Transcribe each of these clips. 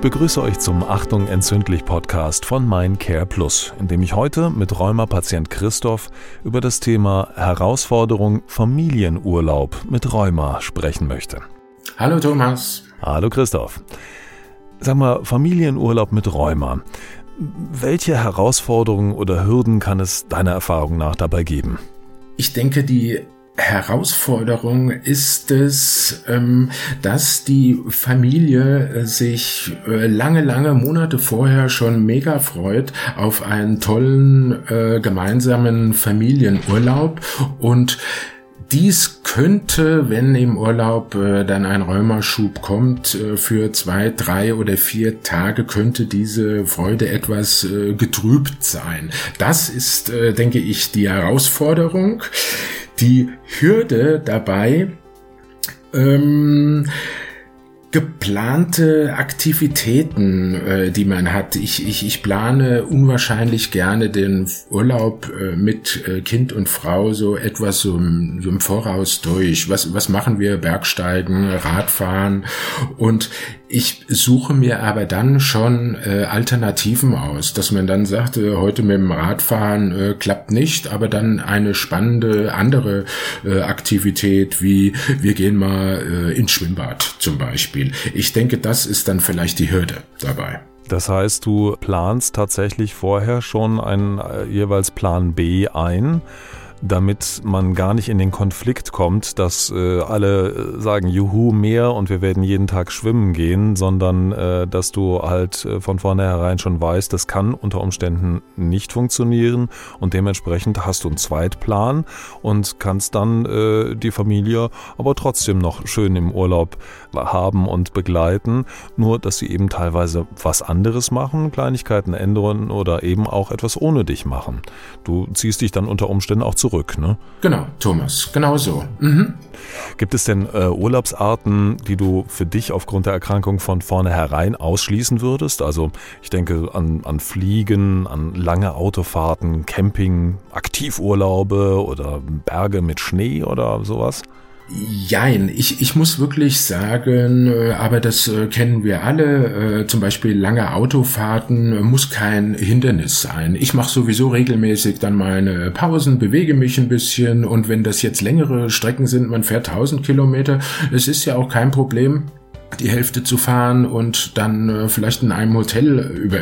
Ich begrüße euch zum Achtung entzündlich Podcast von Mein Care Plus, in dem ich heute mit Rheuma-Patient Christoph über das Thema Herausforderung Familienurlaub mit Rheuma sprechen möchte. Hallo Thomas. Hallo Christoph. Sag mal, Familienurlaub mit Rheuma. Welche Herausforderungen oder Hürden kann es deiner Erfahrung nach dabei geben? Ich denke, die Herausforderung ist es, ähm, dass die Familie äh, sich äh, lange, lange Monate vorher schon mega freut auf einen tollen äh, gemeinsamen Familienurlaub und dies könnte, wenn im Urlaub äh, dann ein Rheumaschub kommt, äh, für zwei, drei oder vier Tage könnte diese Freude etwas äh, getrübt sein. Das ist, denke ich, die Herausforderung. Die Hürde dabei, ähm, geplante Aktivitäten, äh, die man hat. Ich, ich, ich plane unwahrscheinlich gerne den Urlaub äh, mit äh, Kind und Frau so etwas so im, so im Voraus durch. Was, was machen wir? Bergsteigen, Radfahren und ich suche mir aber dann schon äh, Alternativen aus, dass man dann sagt, äh, heute mit dem Radfahren äh, klappt nicht, aber dann eine spannende andere äh, Aktivität wie wir gehen mal äh, ins Schwimmbad zum Beispiel. Ich denke, das ist dann vielleicht die Hürde dabei. Das heißt, du planst tatsächlich vorher schon einen äh, jeweils Plan B ein damit man gar nicht in den Konflikt kommt, dass äh, alle äh, sagen, juhu, mehr und wir werden jeden Tag schwimmen gehen, sondern äh, dass du halt äh, von vornherein schon weißt, das kann unter Umständen nicht funktionieren und dementsprechend hast du einen Zweitplan und kannst dann äh, die Familie aber trotzdem noch schön im Urlaub haben und begleiten, nur dass sie eben teilweise was anderes machen, Kleinigkeiten ändern oder eben auch etwas ohne dich machen. Du ziehst dich dann unter Umständen auch zurück zurück, ne? Genau, Thomas, genau so. Mhm. Gibt es denn äh, Urlaubsarten, die du für dich aufgrund der Erkrankung von vornherein ausschließen würdest? Also ich denke an, an Fliegen, an lange Autofahrten, Camping, Aktivurlaube oder Berge mit Schnee oder sowas? Jein, ich, ich muss wirklich sagen, äh, aber das äh, kennen wir alle, äh, zum Beispiel lange Autofahrten muss kein Hindernis sein. Ich mache sowieso regelmäßig dann meine Pausen, bewege mich ein bisschen und wenn das jetzt längere Strecken sind, man fährt 1000 Kilometer, es ist ja auch kein Problem die Hälfte zu fahren und dann vielleicht in einem Hotel über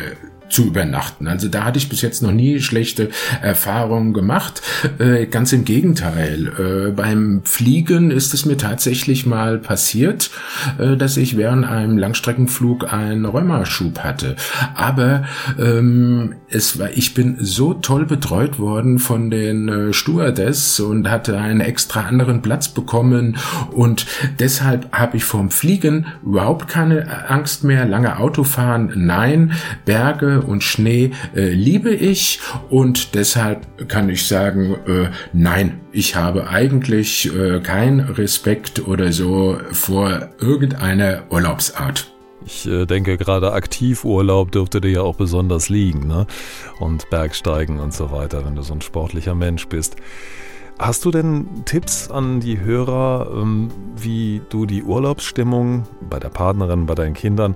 zu übernachten. Also da hatte ich bis jetzt noch nie schlechte Erfahrungen gemacht. Äh, ganz im Gegenteil. Äh, beim Fliegen ist es mir tatsächlich mal passiert, äh, dass ich während einem Langstreckenflug einen Rheumaschub hatte. Aber ähm, es war, ich bin so toll betreut worden von den äh, Stewardess und hatte einen extra anderen Platz bekommen und deshalb habe ich vom Fliegen überhaupt keine Angst mehr. Lange Autofahren, nein. Berge und Schnee äh, liebe ich und deshalb kann ich sagen, äh, nein, ich habe eigentlich äh, keinen Respekt oder so vor irgendeiner Urlaubsart. Ich äh, denke, gerade Aktivurlaub dürfte dir ja auch besonders liegen, ne? Und Bergsteigen und so weiter, wenn du so ein sportlicher Mensch bist. Hast du denn Tipps an die Hörer, ähm, wie du die Urlaubsstimmung bei der Partnerin, bei deinen Kindern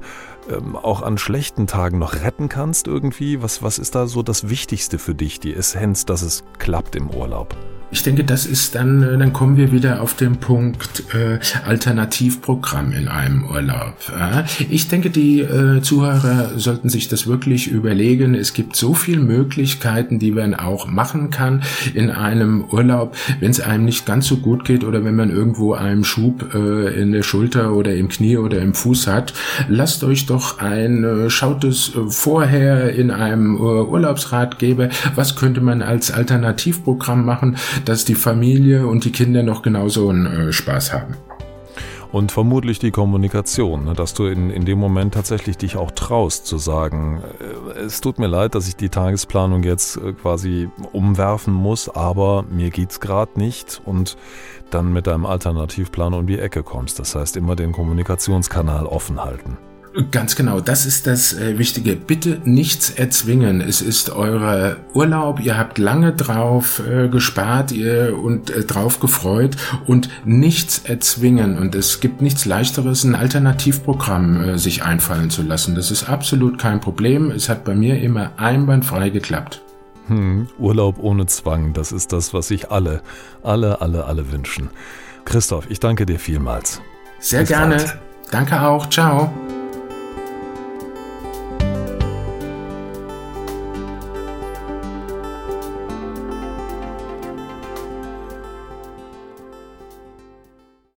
ähm, auch an schlechten Tagen noch retten kannst irgendwie? Was, was ist da so das Wichtigste für dich, die Essenz, dass es klappt im Urlaub? Ich denke, das ist dann, äh, dann kommen wir wieder auf den Punkt äh, Alternativprogramm in einem Urlaub. Äh? Ich denke, die äh, Zuhörer sollten sich das wirklich überlegen. Es gibt so viele Möglichkeiten, die man auch machen kann in einem Urlaub, wenn es einem nicht ganz so gut geht oder wenn man irgendwo einen Schub äh, in der Schulter oder im Knie oder im Fuß hat. Lasst euch doch ein, äh, schaut es äh, vorher in einem Urlaubsratgeber, was könnte man als Alternativprogramm machen, dass die Familie und die Kinder noch genauso einen äh, Spaß haben. Und vermutlich die Kommunikation, ne, dass du in, in dem Moment tatsächlich dich auch traust zu sagen, äh, es tut mir leid, dass ich die Tagesplanung jetzt äh, quasi umwerfen muss, aber mir geht's gerade nicht und dann mit deinem Alternativplan um die Ecke kommst. Das heißt, immer den Kommunikationskanal offen halten. Ganz genau, das ist das äh, Wichtige. Bitte nichts erzwingen. Es ist euer Urlaub, ihr habt lange drauf äh, gespart ihr, und äh, drauf gefreut und nichts erzwingen. Und es gibt nichts leichteres, ein Alternativprogramm äh, sich einfallen zu lassen. Das ist absolut kein Problem. Es hat bei mir immer einwandfrei geklappt. Hm, Urlaub ohne Zwang, das ist das, was sich alle, alle, alle, alle wünschen. Christoph, ich danke dir vielmals. Sehr Bis gerne. Bald. Danke auch. Ciao.